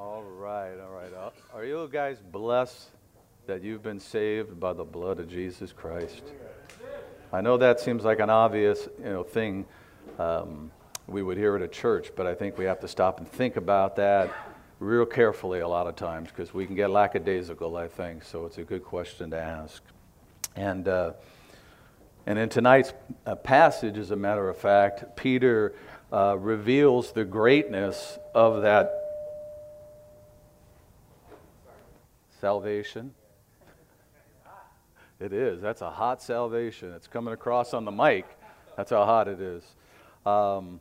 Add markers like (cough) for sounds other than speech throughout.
All right, all right. Are you guys blessed that you've been saved by the blood of Jesus Christ? I know that seems like an obvious, you know, thing um, we would hear at a church, but I think we have to stop and think about that real carefully a lot of times because we can get lackadaisical. I think so. It's a good question to ask, and. Uh, and in tonight's uh, passage, as a matter of fact, Peter uh, reveals the greatness of that salvation. It is. That's a hot salvation. It's coming across on the mic. That's how hot it is. Um,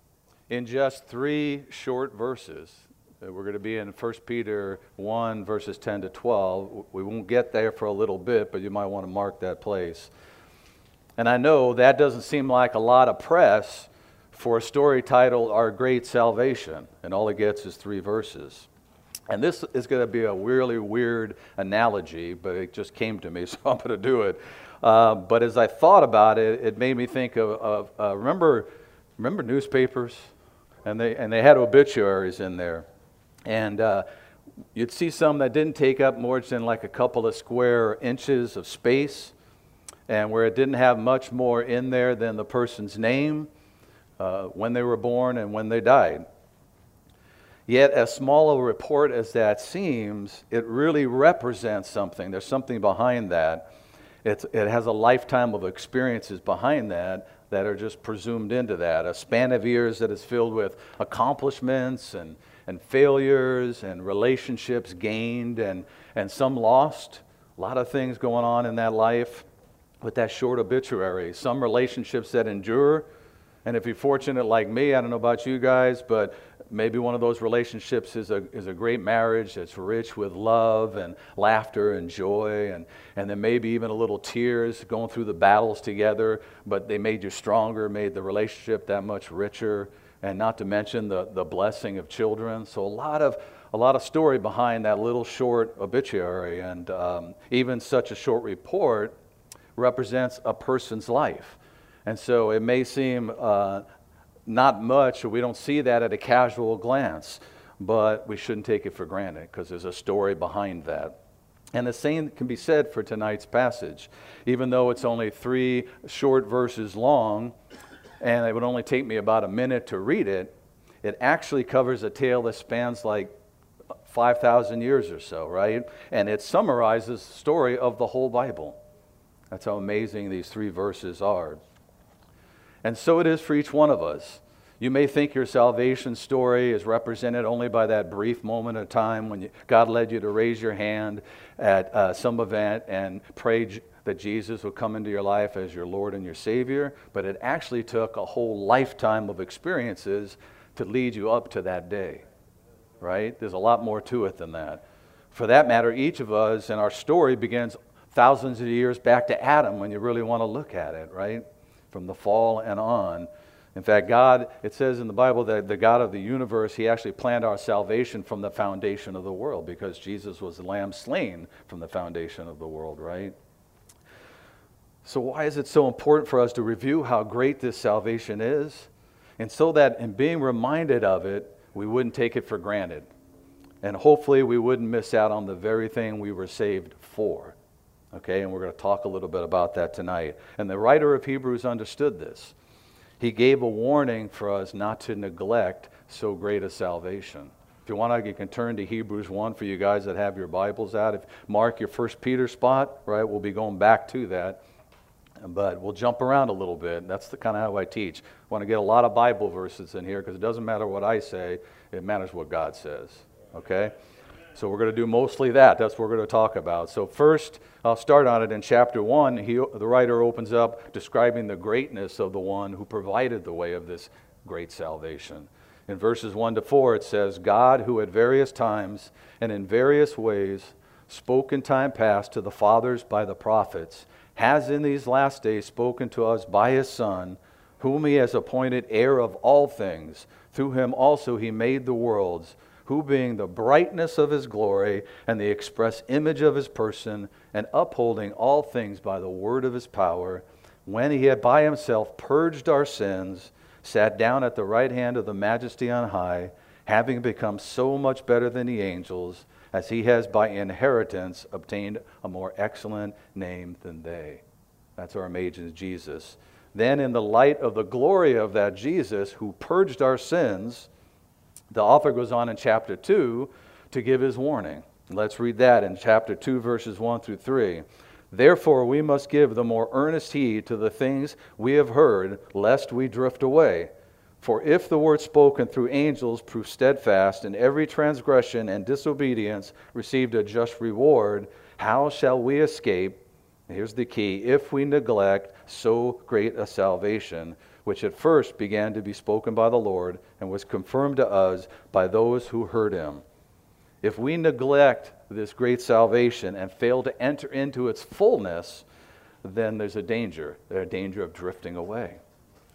in just three short verses, uh, we're going to be in 1 Peter 1, verses 10 to 12. We won't get there for a little bit, but you might want to mark that place. And I know that doesn't seem like a lot of press for a story titled Our Great Salvation, and all it gets is three verses. And this is going to be a really weird analogy, but it just came to me, (laughs) so I'm going to do it. Uh, but as I thought about it, it made me think of, of uh, remember, remember newspapers, and they and they had obituaries in there, and uh, you'd see some that didn't take up more than like a couple of square inches of space, and where it didn't have much more in there than the person's name, uh, when they were born, and when they died. Yet, as small a report as that seems, it really represents something. There's something behind that. It's, it has a lifetime of experiences behind that that are just presumed into that. A span of years that is filled with accomplishments and, and failures and relationships gained and, and some lost. A lot of things going on in that life with that short obituary. Some relationships that endure. And if you're fortunate like me, I don't know about you guys, but maybe one of those relationships is a, is a great marriage that's rich with love and laughter and joy, and, and then maybe even a little tears going through the battles together, but they made you stronger, made the relationship that much richer, and not to mention the, the blessing of children. So, a lot of, a lot of story behind that little short obituary, and um, even such a short report represents a person's life. And so it may seem uh, not much, or we don't see that at a casual glance, but we shouldn't take it for granted because there's a story behind that. And the same can be said for tonight's passage. Even though it's only three short verses long, and it would only take me about a minute to read it, it actually covers a tale that spans like 5,000 years or so, right? And it summarizes the story of the whole Bible. That's how amazing these three verses are. And so it is for each one of us. You may think your salvation story is represented only by that brief moment of time when you, God led you to raise your hand at uh, some event and pray that Jesus would come into your life as your Lord and your Savior, but it actually took a whole lifetime of experiences to lead you up to that day, right? There's a lot more to it than that. For that matter, each of us and our story begins thousands of years back to Adam when you really want to look at it, right? From the fall and on. In fact, God, it says in the Bible that the God of the universe, He actually planned our salvation from the foundation of the world because Jesus was the lamb slain from the foundation of the world, right? So, why is it so important for us to review how great this salvation is? And so that in being reminded of it, we wouldn't take it for granted. And hopefully, we wouldn't miss out on the very thing we were saved for. Okay, and we're going to talk a little bit about that tonight. And the writer of Hebrews understood this. He gave a warning for us not to neglect so great a salvation. If you want, you can turn to Hebrews 1 for you guys that have your Bibles out. If mark your first Peter spot, right, we'll be going back to that. But we'll jump around a little bit. That's the kind of how I teach. I want to get a lot of Bible verses in here because it doesn't matter what I say, it matters what God says. Okay? So we're going to do mostly that. That's what we're going to talk about. So first, I'll start on it in chapter 1. He, the writer opens up describing the greatness of the one who provided the way of this great salvation. In verses 1 to 4, it says, God, who at various times and in various ways spoke in time past to the fathers by the prophets, has in these last days spoken to us by his Son, whom he has appointed heir of all things. Through him also he made the worlds who being the brightness of his glory and the express image of his person, and upholding all things by the word of his power, when he had by himself purged our sins, sat down at the right hand of the majesty on high, having become so much better than the angels, as he has by inheritance obtained a more excellent name than they. That's our amazing Jesus. Then, in the light of the glory of that Jesus who purged our sins, the author goes on in chapter 2 to give his warning. Let's read that in chapter 2, verses 1 through 3. Therefore, we must give the more earnest heed to the things we have heard, lest we drift away. For if the word spoken through angels proved steadfast, and every transgression and disobedience received a just reward, how shall we escape? Here's the key if we neglect so great a salvation, which at first began to be spoken by the Lord and was confirmed to us by those who heard him. If we neglect this great salvation and fail to enter into its fullness, then there's a danger. There's a danger of drifting away.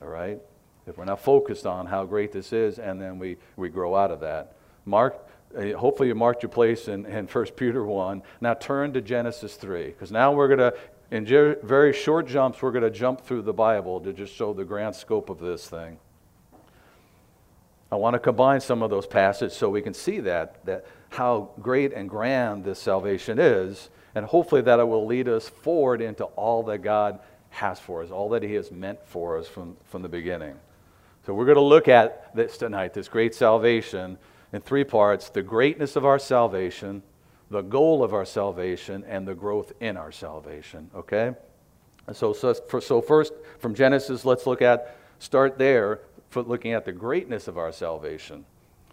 All right? if we're not focused on how great this is, and then we, we grow out of that. Mark, uh, hopefully you marked your place in, in (laughs) 1 Peter 1. Now turn to Genesis 3, because now we're going to, in very short jumps, we're going to jump through the Bible to just show the grand scope of this thing. I want to combine some of those passages so we can see that, that how great and grand this salvation is, and hopefully that it will lead us forward into all that God has for us, all that He has meant for us from, from the beginning. So we're going to look at this tonight, this great salvation, in three parts the greatness of our salvation, the goal of our salvation, and the growth in our salvation. Okay? So, so, so first, from Genesis, let's look at, start there, for looking at the greatness of our salvation.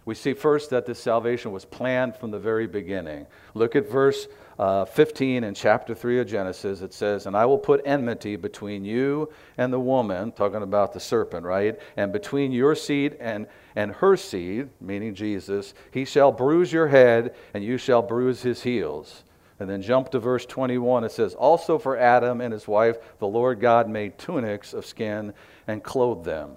We see first that this salvation was planned from the very beginning. Look at verse uh, 15 in chapter 3 of Genesis, it says, And I will put enmity between you and the woman, talking about the serpent, right? And between your seed and, and her seed, meaning Jesus, he shall bruise your head, and you shall bruise his heels. And then jump to verse 21. It says, Also for Adam and his wife, the Lord God made tunics of skin and clothed them.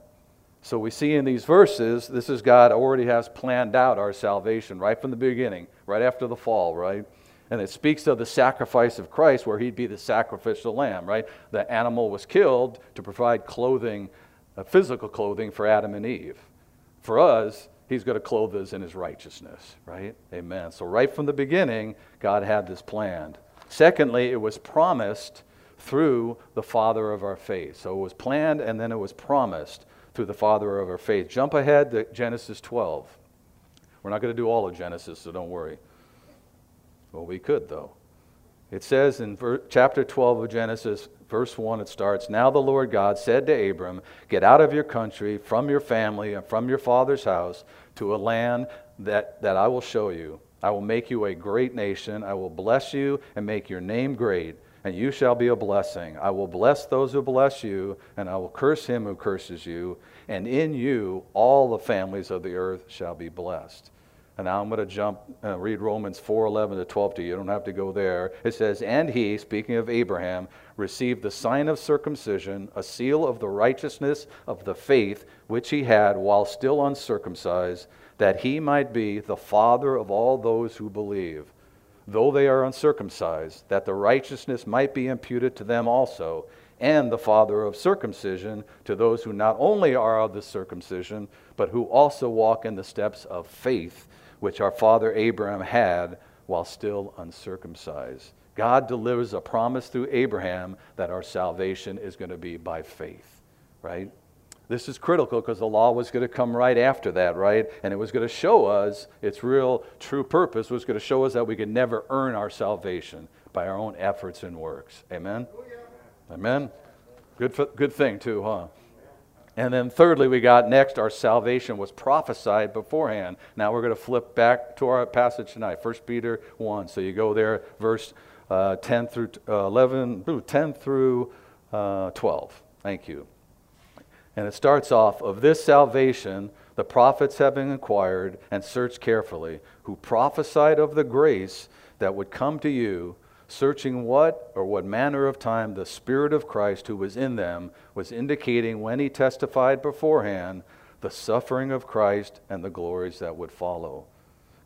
So we see in these verses, this is God already has planned out our salvation right from the beginning, right after the fall, right? And it speaks of the sacrifice of Christ, where he'd be the sacrificial lamb, right? The animal was killed to provide clothing, uh, physical clothing for Adam and Eve. For us, he's going to clothe us in his righteousness, right? Amen. So, right from the beginning, God had this planned. Secondly, it was promised through the father of our faith. So, it was planned and then it was promised through the father of our faith. Jump ahead to Genesis 12. We're not going to do all of Genesis, so don't worry. Well, we could, though. It says in ver- chapter 12 of Genesis, verse 1, it starts Now the Lord God said to Abram, Get out of your country, from your family, and from your father's house, to a land that, that I will show you. I will make you a great nation. I will bless you and make your name great, and you shall be a blessing. I will bless those who bless you, and I will curse him who curses you. And in you all the families of the earth shall be blessed. And now I'm going to jump, uh, read Romans 4:11 to 12 to you. You don't have to go there. It says, And he, speaking of Abraham, received the sign of circumcision, a seal of the righteousness of the faith which he had while still uncircumcised, that he might be the father of all those who believe, though they are uncircumcised, that the righteousness might be imputed to them also, and the father of circumcision to those who not only are of the circumcision, but who also walk in the steps of faith which our father Abraham had while still uncircumcised. God delivers a promise through Abraham that our salvation is going to be by faith, right? This is critical because the law was going to come right after that, right? And it was going to show us its real true purpose was going to show us that we could never earn our salvation by our own efforts and works. Amen? Oh, Amen? Good, good thing, too, huh? And then, thirdly, we got next our salvation was prophesied beforehand. Now we're going to flip back to our passage tonight, 1 Peter 1. So you go there, verse uh, 10 through uh, 11, 10 through uh, 12. Thank you. And it starts off of this salvation, the prophets having inquired and searched carefully, who prophesied of the grace that would come to you searching what or what manner of time the Spirit of Christ who was in them was indicating when he testified beforehand the suffering of Christ and the glories that would follow.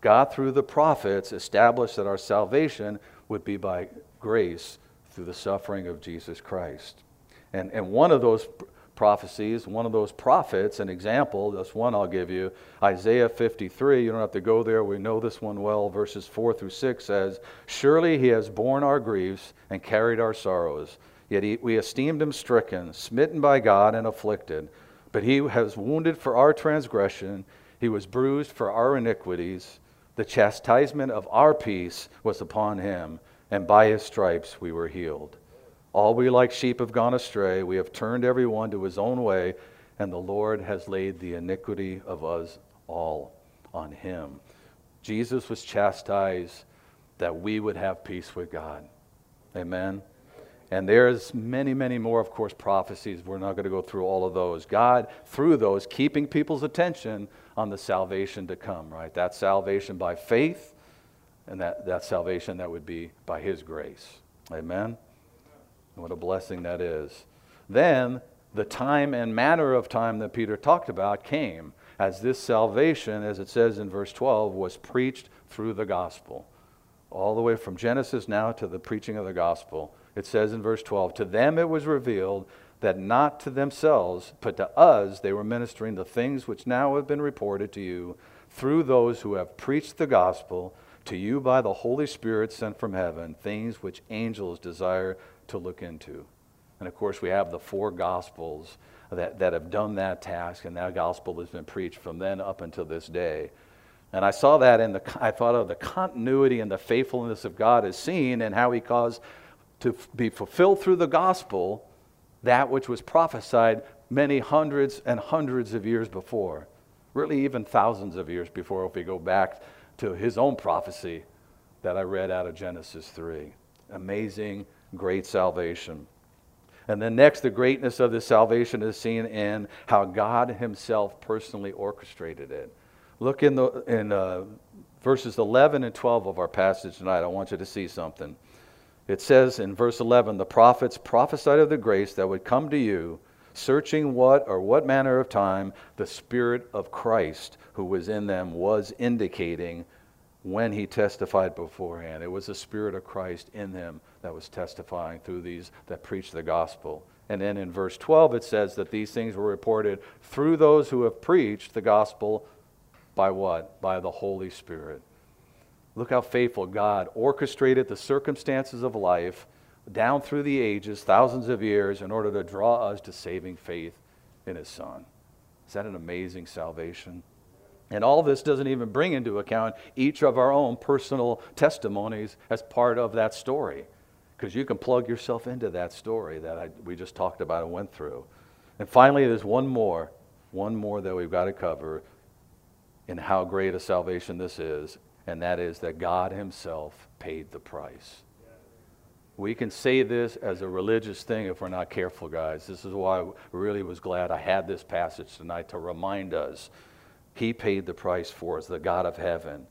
God, through the prophets, established that our salvation would be by grace through the suffering of Jesus Christ. And, and one of those prophecies. One of those prophets, an example, this one I'll give you, Isaiah 53. You don't have to go there. We know this one well. Verses 4 through 6 says, Surely he has borne our griefs and carried our sorrows. Yet he, we esteemed him stricken, smitten by God, and afflicted. But he was wounded for our transgression, he was bruised for our iniquities. The chastisement of our peace was upon him, and by his stripes we were healed. All we like sheep have gone astray. We have turned every one to his own way, and the Lord has laid the iniquity of us all on him. Jesus was chastised that we would have peace with God. Amen. And there's many, many more, of course, prophecies. We're not going to go through all of those. God, through those, keeping people's attention on the salvation to come, right? That salvation by faith, and that, that salvation that would be by His grace. Amen. What a blessing that is. Then the time and manner of time that Peter talked about came as this salvation, as it says in verse 12, was preached through the gospel. All the way from Genesis now to the preaching of the gospel. It says in verse 12, To them it was revealed that not to themselves, but to us they were ministering the things which now have been reported to you through those who have preached the gospel to you by the Holy Spirit sent from heaven, things which angels desire to look into. And of course, we have the four gospels that, that have done that task, and that gospel has been preached from then up until this day. And I saw that in the, I thought of the continuity and the faithfulness of God is seen and how he caused to be fulfilled through the gospel that which was prophesied many hundreds and hundreds of years before. Really, even thousands of years before, if we go back to his own prophecy that I read out of Genesis 3. Amazing great salvation. And then next, the greatness of this salvation is seen in how God Himself personally orchestrated it. Look in, the, in uh, verses 11 and 12 of our passage tonight. I want you to see something. It says in verse 11, the prophets prophesied of the grace that would come to you, searching what or what manner of time the Spirit of Christ who was in them was indicating when he testified beforehand. It was the Spirit of Christ in them that was testifying through these that preached the gospel. And then in verse 12, it says that these things were reported through those who have preached the gospel by what? By the Holy Spirit. Look how faithful God orchestrated the circumstances of life down through the ages, thousands of years, in order to draw us to saving faith in His Son. Is that an amazing salvation? And all this doesn't even bring into account each of our own personal testimonies as part of that story. Because you can plug yourself into that story that I, we just talked about and went through. And finally, there's one more, one more that we've got to cover in how great a salvation this is, and that is that God Himself paid the price. We can say this as a religious thing if we're not careful, guys. This is why I really was glad I had this passage tonight to remind us he paid the price for us, the God of heaven.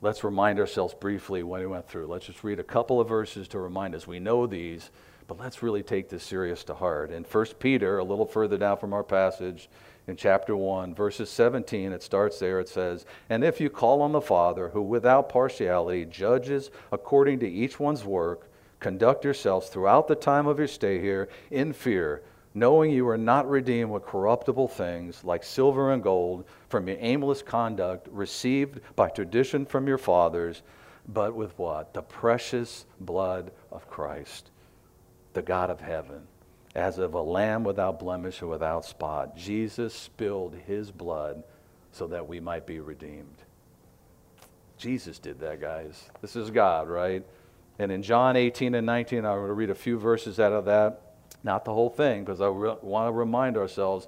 Let's remind ourselves briefly what he went through. Let's just read a couple of verses to remind us. We know these, but let's really take this serious to heart. In 1 Peter, a little further down from our passage, in chapter 1, verses 17, it starts there. It says, And if you call on the Father, who without partiality judges according to each one's work, conduct yourselves throughout the time of your stay here in fear knowing you are not redeemed with corruptible things like silver and gold from your aimless conduct received by tradition from your fathers, but with what? The precious blood of Christ, the God of heaven, as of a lamb without blemish or without spot. Jesus spilled his blood so that we might be redeemed. Jesus did that, guys. This is God, right? And in John 18 and 19, I'm going to read a few verses out of that. Not the whole thing, because I re- want to remind ourselves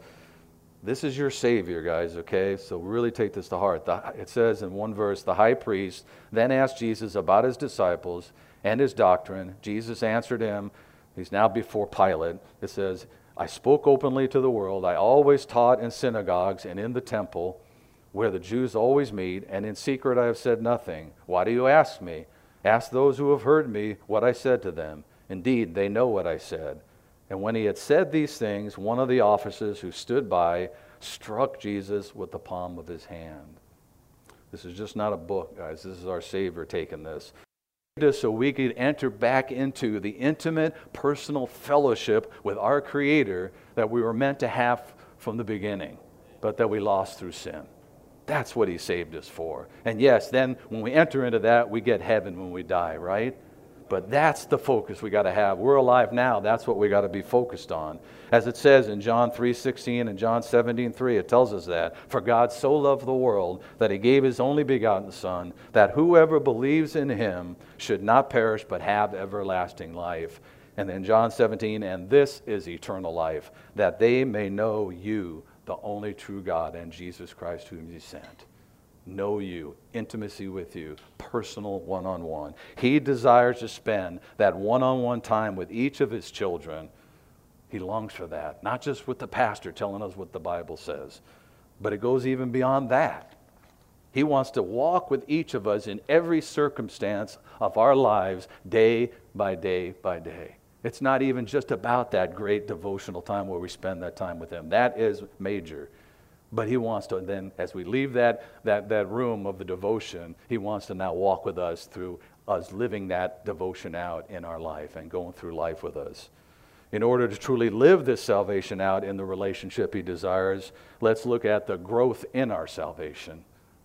this is your Savior, guys, okay? So really take this to heart. The, it says in one verse the high priest then asked Jesus about his disciples and his doctrine. Jesus answered him. He's now before Pilate. It says, I spoke openly to the world. I always taught in synagogues and in the temple where the Jews always meet, and in secret I have said nothing. Why do you ask me? Ask those who have heard me what I said to them. Indeed, they know what I said. And when he had said these things, one of the officers who stood by struck Jesus with the palm of his hand. This is just not a book, guys. This is our Savior taking this. so we could enter back into the intimate personal fellowship with our Creator that we were meant to have from the beginning, but that we lost through sin. That's what He saved us for. And yes, then when we enter into that, we get heaven when we die, right? But that's the focus we got to have. We're alive now. That's what we got to be focused on. As it says in John 3:16 and John 17:3, it tells us that for God so loved the world that he gave his only begotten son that whoever believes in him should not perish but have everlasting life. And then John 17, and this is eternal life, that they may know you, the only true God, and Jesus Christ whom you sent know you, intimacy with you, personal one on one. He desires to spend that one on one time with each of his children. He longs for that, not just with the pastor telling us what the Bible says, but it goes even beyond that. He wants to walk with each of us in every circumstance of our lives, day by day by day. It's not even just about that great devotional time where we spend that time with Him. That is major. But he wants to then, as we leave that, that, that room of the devotion, he wants to now walk with us through us living that devotion out in our life and going through life with us. In order to truly live this salvation out in the relationship he desires, let's look at the growth in our salvation,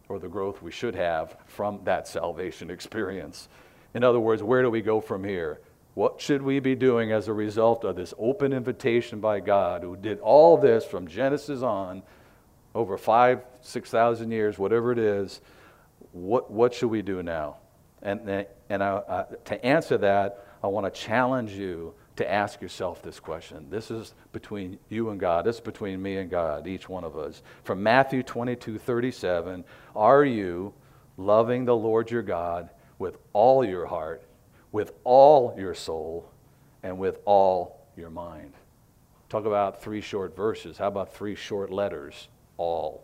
or the growth we should have from that salvation experience. In other words, where do we go from here? What should we be doing as a result of this open invitation by God, who did all this from Genesis on over five, 6,000 years, whatever it is, what, what should we do now? And, and I, I, to answer that, I want to challenge you to ask yourself this question. This is between you and God. This is between me and God, each one of us. From Matthew 22 37, are you loving the Lord your God with all your heart, with all your soul, and with all your mind? Talk about three short verses. How about three short letters? All.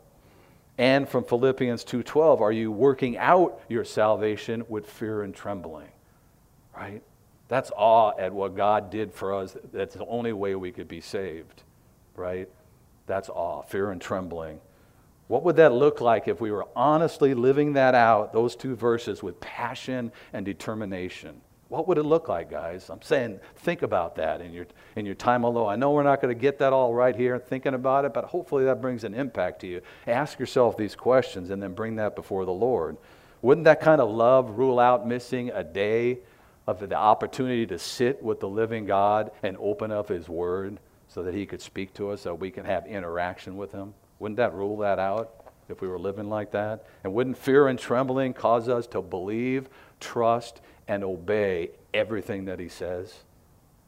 And from Philippians 2:12, are you working out your salvation with fear and trembling? Right? That's awe at what God did for us. That's the only way we could be saved. Right? That's awe, fear and trembling. What would that look like if we were honestly living that out, those two verses, with passion and determination? What would it look like, guys? I'm saying, think about that in your, in your time alone. I know we're not going to get that all right here thinking about it, but hopefully that brings an impact to you. Ask yourself these questions and then bring that before the Lord. Wouldn't that kind of love rule out missing a day of the opportunity to sit with the living God and open up His Word so that He could speak to us, so we can have interaction with Him? Wouldn't that rule that out if we were living like that? And wouldn't fear and trembling cause us to believe, trust, and obey everything that he says?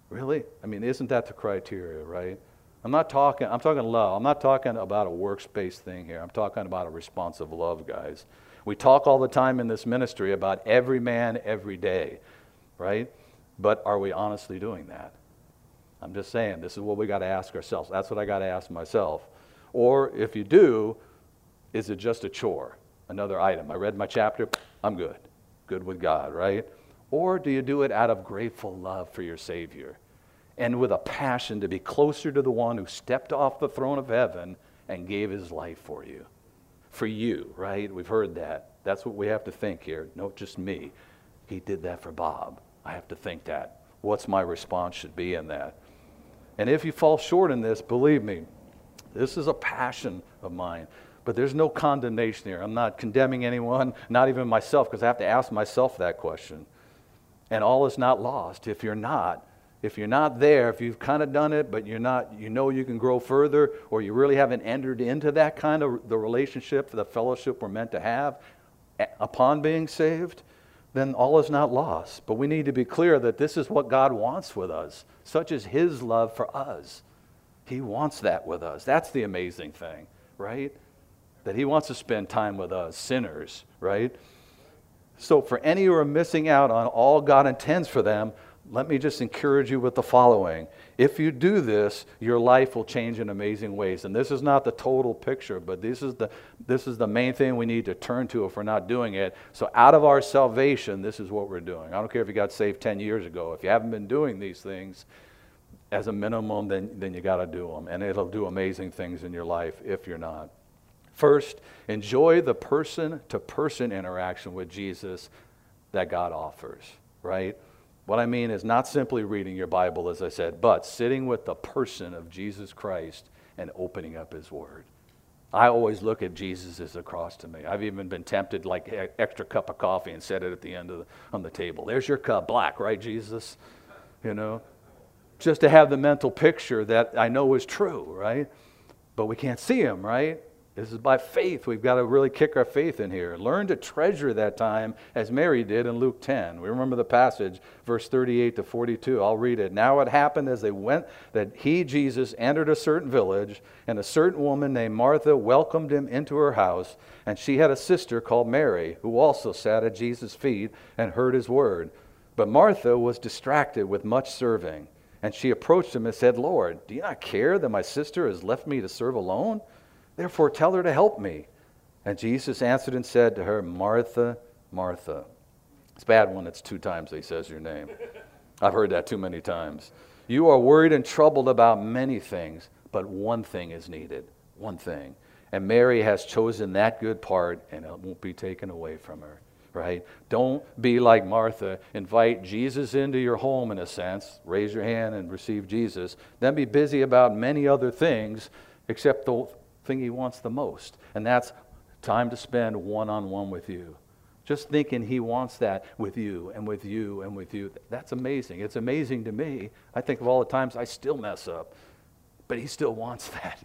Really? I mean, isn't that the criteria, right? I'm not talking, I'm talking love. I'm not talking about a works-based thing here. I'm talking about a responsive love, guys. We talk all the time in this ministry about every man every day, right? But are we honestly doing that? I'm just saying, this is what we got to ask ourselves. That's what I got to ask myself. Or if you do, is it just a chore? Another item. I read my chapter, I'm good. Good with God, right? Or do you do it out of grateful love for your Savior and with a passion to be closer to the one who stepped off the throne of heaven and gave his life for you? For you, right? We've heard that. That's what we have to think here. No, just me. He did that for Bob. I have to think that. What's my response should be in that? And if you fall short in this, believe me, this is a passion of mine. But there's no condemnation here. I'm not condemning anyone, not even myself, because I have to ask myself that question and all is not lost. If you're not, if you're not there, if you've kind of done it, but you're not, you know you can grow further, or you really haven't entered into that kind of the relationship, the fellowship we're meant to have upon being saved, then all is not lost. But we need to be clear that this is what God wants with us, such as His love for us. He wants that with us. That's the amazing thing, right? That He wants to spend time with us, sinners, right? So, for any who are missing out on all God intends for them, let me just encourage you with the following. If you do this, your life will change in amazing ways. And this is not the total picture, but this is the, this is the main thing we need to turn to if we're not doing it. So, out of our salvation, this is what we're doing. I don't care if you got saved 10 years ago. If you haven't been doing these things, as a minimum, then, then you got to do them. And it'll do amazing things in your life if you're not. First, enjoy the person to person interaction with Jesus that God offers. right? What I mean is not simply reading your Bible, as I said, but sitting with the person of Jesus Christ and opening up his word. I always look at Jesus as a cross to me. I've even been tempted, like extra cup of coffee, and set it at the end of the, on the table. There's your cup, black, right, Jesus? You know, just to have the mental picture that I know is true, right? But we can't see him, right? This is by faith. We've got to really kick our faith in here. Learn to treasure that time as Mary did in Luke 10. We remember the passage, verse 38 to 42. I'll read it. Now it happened as they went that he, Jesus, entered a certain village, and a certain woman named Martha welcomed him into her house. And she had a sister called Mary, who also sat at Jesus' feet and heard his word. But Martha was distracted with much serving. And she approached him and said, Lord, do you not care that my sister has left me to serve alone? Therefore, tell her to help me. And Jesus answered and said to her, Martha, Martha. It's bad when it's two times he says your name. (laughs) I've heard that too many times. You are worried and troubled about many things, but one thing is needed. One thing. And Mary has chosen that good part, and it won't be taken away from her, right? Don't be like Martha. Invite Jesus into your home, in a sense. Raise your hand and receive Jesus. Then be busy about many other things, except the thing he wants the most, and that's time to spend one on one with you. Just thinking he wants that with you and with you and with you. That's amazing. It's amazing to me. I think of all the times I still mess up, but he still wants (laughs) that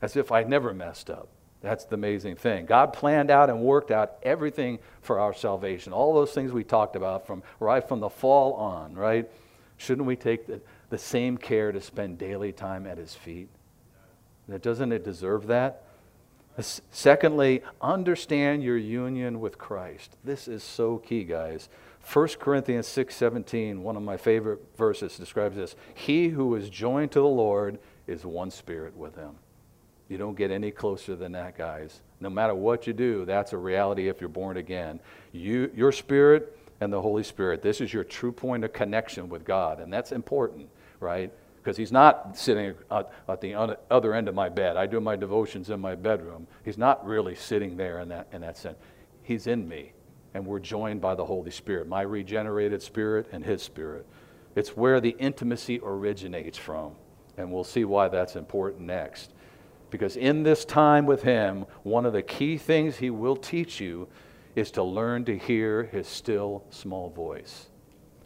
as if I never messed up. That's the amazing thing. God planned out and worked out everything for our salvation. All those things we talked about from right from the fall on, right? Shouldn't we take the, the same care to spend daily time at his feet? Doesn't it deserve that? Secondly, understand your union with Christ. This is so key, guys. 1 Corinthians 6:17, one of my favorite verses describes this. He who is joined to the Lord is one spirit with him. You don't get any closer than that, guys. No matter what you do, that's a reality if you're born again. You, your spirit and the Holy Spirit, this is your true point of connection with God, and that's important, right? Because he's not sitting at, the other end of my bed. I do my devotions in my bedroom. He's not really sitting there in that, in that sense. He's in me, and we're joined by the Holy Spirit, my regenerated spirit and his spirit. It's where the intimacy originates from, and we'll see why that's important next. Because in this time with him, one of the key things he will teach you is to learn to hear his still small voice.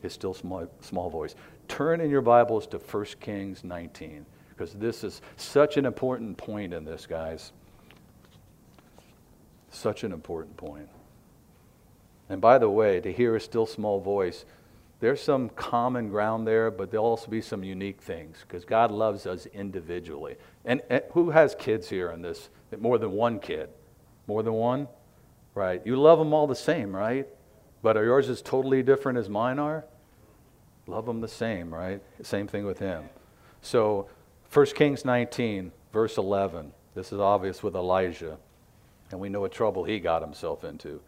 His still small, small voice turn in your Bibles to 1 Kings 19, because this is such an important point in this, guys. Such an important point. And by the way, to hear a still small voice, there's some common ground there, but there'll also be some unique things because God loves us individually. And, and, who has kids here in this? More than one kid? More than one? Right. You love them all the same, right? But are yours as totally different as mine are? Love them the same, right? Same thing with him. So, 1 Kings 19, verse 11. This is obvious with Elijah, and we know what trouble he got himself into.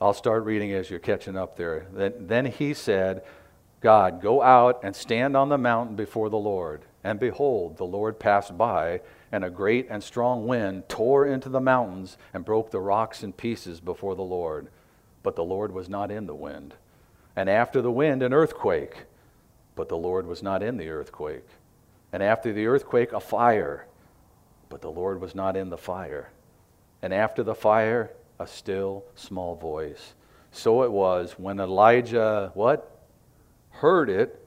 I'll start reading as you're catching up there. Then, then he said, God, go out and stand on the mountain before the Lord. And behold, the Lord passed by, and a great and strong wind tore into the mountains and broke the rocks in pieces before the Lord. But the Lord was not in the wind and after the wind, an earthquake. But the Lord was not in the earthquake. And after the earthquake, a fire. But the Lord was not in the fire. And after the fire, a still small voice. So it was when Elijah, what? Heard it,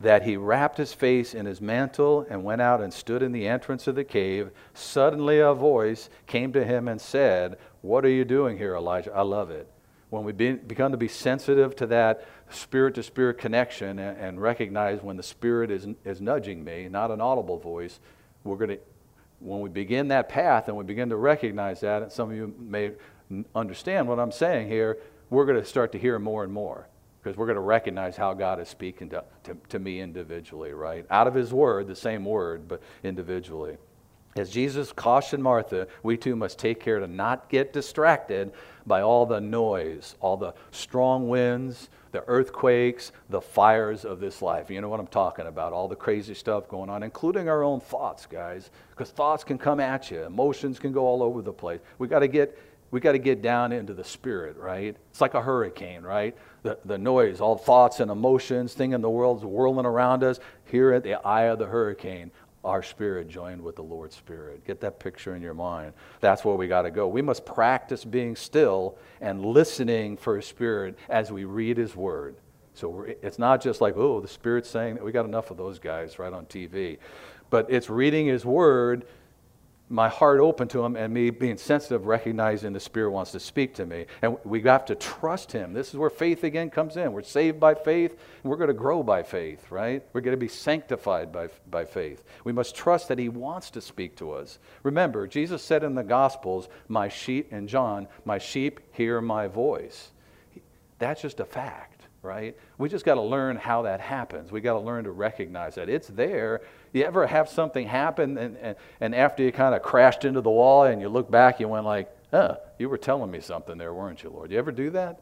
that he wrapped his face in his mantle and went out and stood in the entrance of the cave. Suddenly a voice came to him and said, What are you doing here, Elijah? I love it when we be, become to be sensitive to that spirit to spirit connection and, and, recognize when the spirit is, is nudging me, not an audible voice, we're going to, when we begin that path and we begin to recognize that, and some of you may understand what I'm saying here, we're going to start to hear more and more because we're going to recognize how God is speaking to, to, to me individually, right? Out of His Word, the same Word, but individually. As Jesus cautioned Martha, we too must take care to not get distracted by all the noise, all the strong winds, the earthquakes, the fires of this life. You know what I'm talking about? All the crazy stuff going on, including our own thoughts, guys, because thoughts can come at you, emotions can go all over the place. We got to get We got to get down into the spirit, right? It's like a hurricane, right? The, the noise, all thoughts and emotions, thing in the world's whirling around us. Here at the eye of the hurricane, our spirit joined with the Lord's spirit. Get that picture in your mind. That's where we got to go. We must practice being still and listening for His spirit as we read His word. So it's not just like, oh, the Spirit's saying that we got enough of those guys right on TV. But it's reading His Word, my heart open to Him, and me being sensitive, recognizing the Spirit wants to speak to me. And we have to trust Him. This is where faith again comes in. We're saved by faith, and we're going to grow by faith, right? We're going to be sanctified by, by faith. We must trust that He wants to speak to us. Remember, Jesus said in the Gospels, My sheep, and John, my sheep hear my voice. That's just a fact right? We just got to learn how that happens. We got to learn to recognize that it's there. You ever have something happen and, and, and after you kind of crashed into the wall and you look back, you went like, huh, you were telling me something there, weren't you, Lord? You ever do that?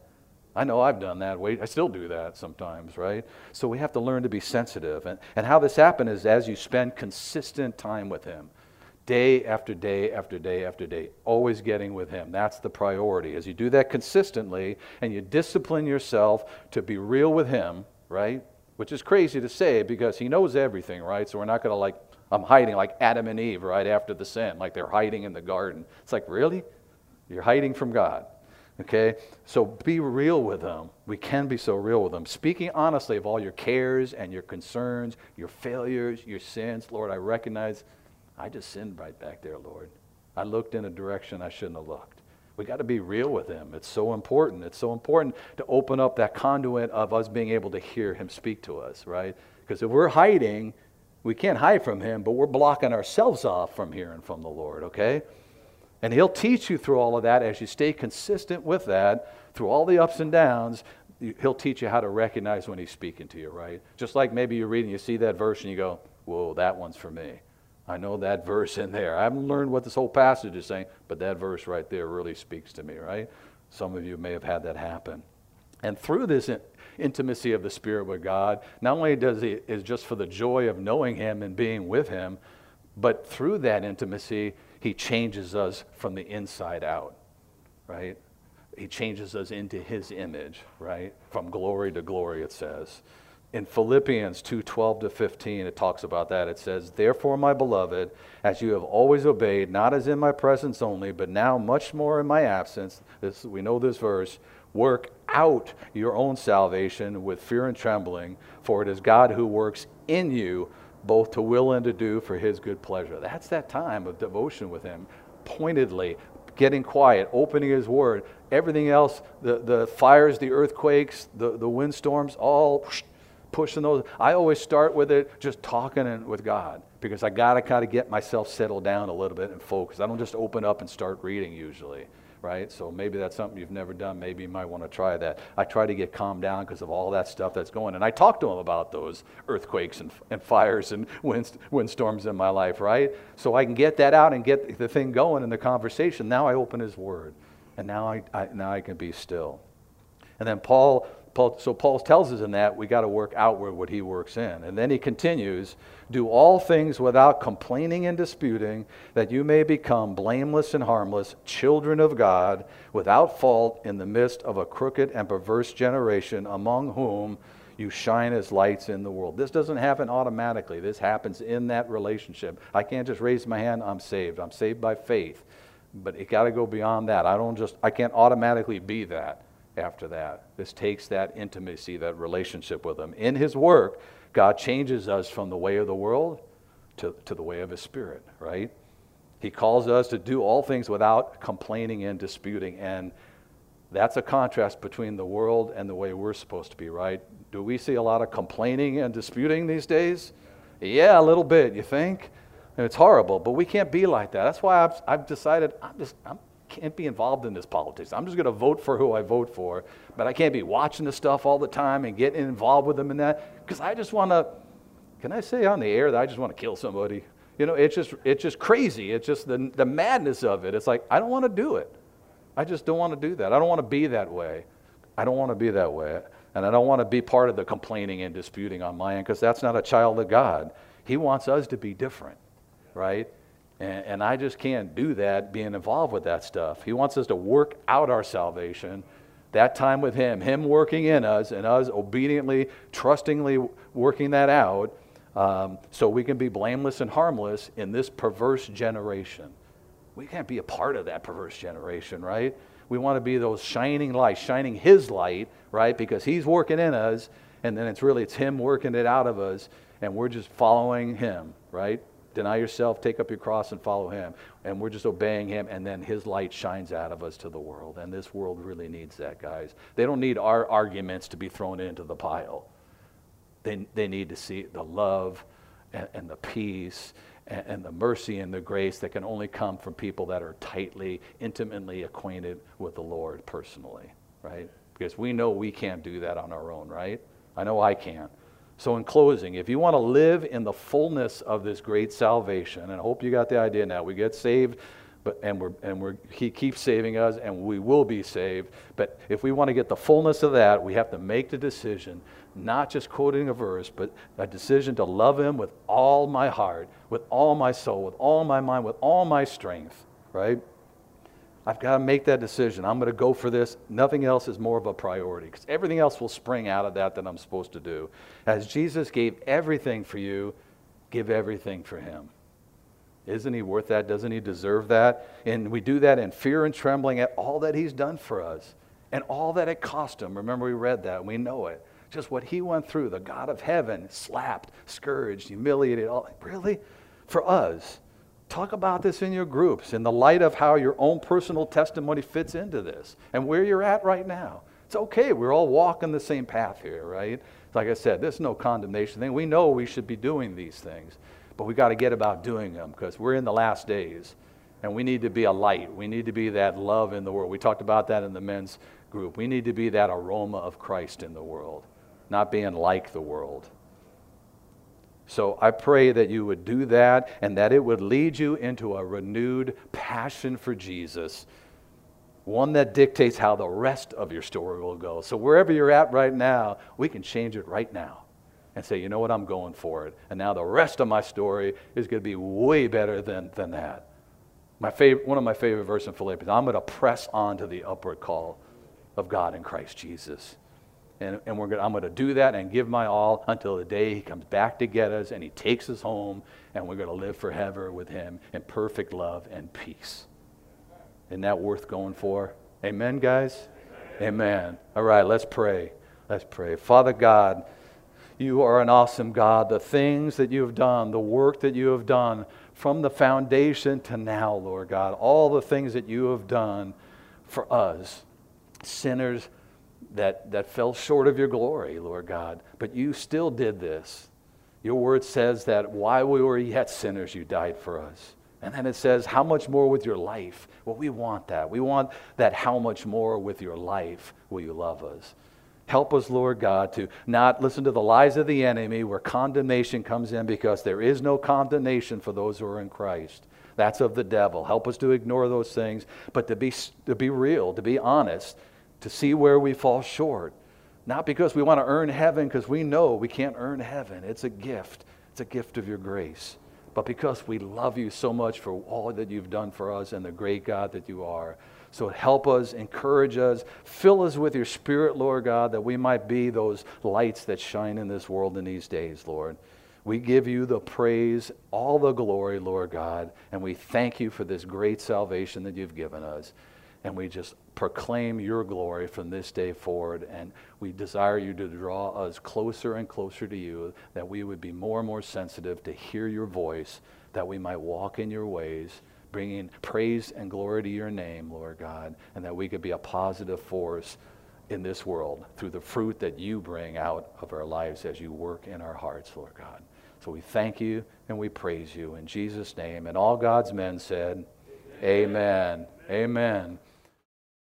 I know I've done that. Wait, I still do that sometimes, right? So we have to learn to be sensitive. And, and how this happens is as you spend consistent time with Him day after day after day after day, always getting with Him. That's the priority. As you do that consistently and you discipline yourself to be real with Him, right? Which is crazy to say because He knows everything, right? So we're not going to like, I'm hiding like Adam and Eve right after the sin, like they're hiding in the garden. It's like, really? You're hiding from God. Okay? So be real with them. We can be so real with them. Speaking honestly of all your cares and your concerns, your failures, your sins. Lord, I recognize I just sinned right back there, Lord. I looked in a direction I shouldn't have looked. We got to be real with Him. It's so important. It's so important to open up that conduit of us being able to hear Him speak to us, right? Because if we're hiding, we can't hide from Him, but we're blocking ourselves off from hearing from the Lord, okay? And He'll teach you through all of that as you stay consistent with that, through all the ups and downs. He'll teach you how to recognize when He's speaking to you, right? Just like maybe you're reading, you see that verse, and you go, Whoa, that one's for me. I know that (laughs) verse in there. I haven't learned what this whole passage is saying, but that verse right there really speaks to me, right? Some of you may have had that happen. And through this intimacy of the Spirit with God, not only does he is just for the joy of knowing Him and being with Him, but through that intimacy, He changes us from the inside out, right? He changes us into His image, right? From glory to glory, it says in Philippians 2 12 to 15, it talks about that. It says, Therefore, my beloved, as you have always obeyed, not as in my presence only, but now much more in my absence, this, we know this verse, work out your own salvation with fear and trembling, for it is God who works in you both to will and to do for his good pleasure. That's that time of devotion with him, pointedly, getting quiet, opening his word. Everything else, the, the fires, the earthquakes, the, the windstorms, all pushing those. I always start with it just talking with God because I got to kind of get myself settled down a little bit and focus. I don't just open up and start reading usually, right? So maybe that's something you've never done. Maybe you might want to try that. I try to get calmed down because of all that stuff that's going. And I talk to him about those earthquakes and, and fires and wind, windstorms in my life, right? So I can get that out and get the thing going in the conversation. Now I open his word. And now I, I now I can be still. And then Paul Paul, so Paul tells us in that we got to work outward what he works in. And then he continues do all things without complaining and disputing, that you may become blameless and harmless, children of God, without fault in the midst of a crooked and perverse generation, among whom you shine as lights in the world. This doesn't happen automatically, this happens in that relationship. I can't just raise my hand, I'm saved. I'm saved by faith. But it got to go beyond that. I don't just, I can't automatically be that after that. This takes that intimacy, that relationship with Him. In His work, God changes us from the way of the world to, to the way of His Spirit, right? He calls us to do all things without complaining and disputing. And that's a contrast between the world and the way we're supposed to be, right? Do we see a lot of complaining and disputing these days? Yeah, a little bit, you think? And it's horrible, but we can't be like that. That's why I've, I've decided I'm just I'm can't be involved in this politics. I'm just going to vote for who I vote for, but I can't be watching the stuff all the time and getting involved with them in that because I just want to. Can I say on the air that I just want to kill somebody? You know, it's just it's just crazy. It's just the the madness of it. It's like I don't want to do it. I just don't want to do that. I don't want to be that way. I don't want to be that way. And I don't want to be part of the complaining and disputing on my end because that's not a child of God. He wants us to be different, right? And, and I just can't do that being involved with that stuff. He wants us to work out our salvation, that time with Him, Him working in us, and us obediently, trustingly working that out um, so we can be blameless and harmless in this perverse generation. We can't be a part of that perverse generation, right? We want to be those shining lights, shining His light, right? Because He's working in us, and then it's really it's Him working it out of us, and we're just following Him, right? Deny yourself, take up your cross, and follow Him. And we're just obeying Him, and then His light shines out of us to the world. And this world really needs that, guys. They don't need our arguments to be thrown into the pile. They, they need to see the love and, and the peace and, and the mercy and the grace that can only come from people that are tightly, intimately acquainted with the Lord personally, right? Because we know we can't do that on our own, right? I know I can't. So, in closing, if you want to live in the fullness of this great salvation, and I hope you got the idea now, we get saved, but, and, we're, and we're, He keeps saving us, and we will be saved. But if we want to get the fullness of that, we have to make the decision, not just quoting a verse, but a decision to love Him with all my heart, with all my soul, with all my mind, with all my strength, right? I've got to make that decision. I'm going to go for this. Nothing else is more of a priority because everything else will spring out of that that I'm supposed to do. As Jesus gave everything for you, give everything for him. Isn't he worth that? Doesn't he deserve that? And we do that in fear and trembling at all that he's done for us and all that it cost him. Remember, we read that. We know it. Just what he went through, the God of heaven, slapped, scourged, humiliated. All, really? For us. Talk about this in your groups in the light of how your own personal testimony fits into this and where you're at right now. It's okay. We're all walking the same path here, right? Like I said, there's no condemnation thing. We know we should be doing these things, but we got to get about doing them because we're in the last days and we need to be a light. We need to be that love in the world. We talked about that in the men's group. We need to be that aroma of Christ in the world, not being like the world. So I pray that you would do that and that it would lead you into a renewed passion for Jesus, one that dictates how the rest of your story will go. So wherever you're at right now, we can change it right now and say, you know what, I'm going for it. And now the rest of my story is going to be way better than, than that. My favorite, one of my favorite verses in Philippians, I'm going to press on to the upward call of God in Christ Jesus and, and we're gonna, I'm going to do that and give my all until the day he comes back to get us and he takes us home and we're going to live forever with him in perfect love and peace. Isn't that worth going for? Amen, guys? Amen. Amen. All right, let's pray. Let's pray. Father God, you are an awesome God. The things that you have done, the work that you have done from the foundation to now, Lord God, all the things that you have done for us, sinners that, that fell short of your glory, Lord God. But you still did this. Your word says that while we were yet sinners, you died for us. And then it says, How much more with your life? Well, we want that. We want that how much more with your life will you love us? Help us, Lord God, to not listen to the lies of the enemy where condemnation comes in because there is no condemnation for those who are in Christ. That's of the devil. Help us to ignore those things, but to be, to be real, to be honest, to see where we fall short. Not because we want to earn heaven, because we know we can't earn heaven. It's a gift, it's a gift of your grace. But because we love you so much for all that you've done for us and the great God that you are. So help us, encourage us, fill us with your spirit, Lord God, that we might be those lights that shine in this world in these days, Lord. We give you the praise, all the glory, Lord God, and we thank you for this great salvation that you've given us. And we just proclaim your glory from this day forward. And we desire you to draw us closer and closer to you, that we would be more and more sensitive to hear your voice, that we might walk in your ways, bringing praise and glory to your name, Lord God, and that we could be a positive force in this world through the fruit that you bring out of our lives as you work in our hearts, Lord God. So we thank you and we praise you in Jesus' name. And all God's men said, Amen. Amen. Amen.